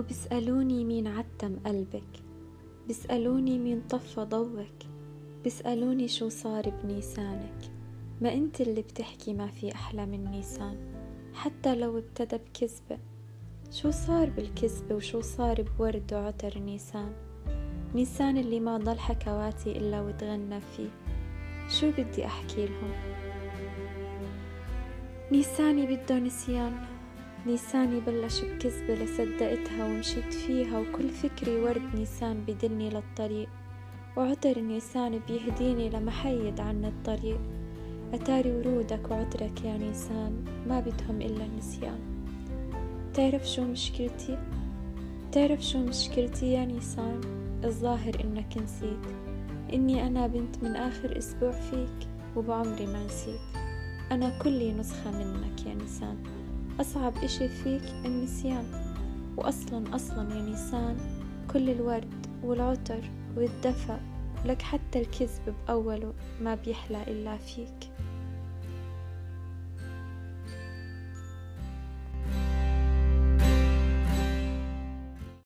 وبيسألوني مين عتم قلبك بيسألوني مين طفى ضوك بيسألوني شو صار بنيسانك. ما أنت اللي بتحكي ما في أحلى من نيسان حتى لو ابتدى بكذبة. شو صار بالكذبة وشو صار بورد وعطر نيسان؟ نيسان اللي ما ضل حكواتي إلا وتغنى فيه. شو بدي أحكي لهم؟ نيساني بده نسيان. نيساني بلش بكذبة لصدقتها ومشيت فيها وكل فكري ورد نيسان بدلني للطريق. وعطر نيسان بيهديني لمحيد عن الطريق. أتاري ورودك وعطرك يا نيسان ما بدهم إلا النسيان. تعرف شو مشكلتي؟ تعرف شو مشكلتي يا نيسان؟ الظاهر إنك نسيت. إني أنا بنت من آخر أسبوع فيك وبعمري ما نسيت. أنا كلي نسخة منك يا نيسان. أصعب إشي فيك النسيان وأصلا أصلا يا نيسان كل الورد والعطر والدفى لك حتى الكذب بأوله ما بيحلى إلا فيك.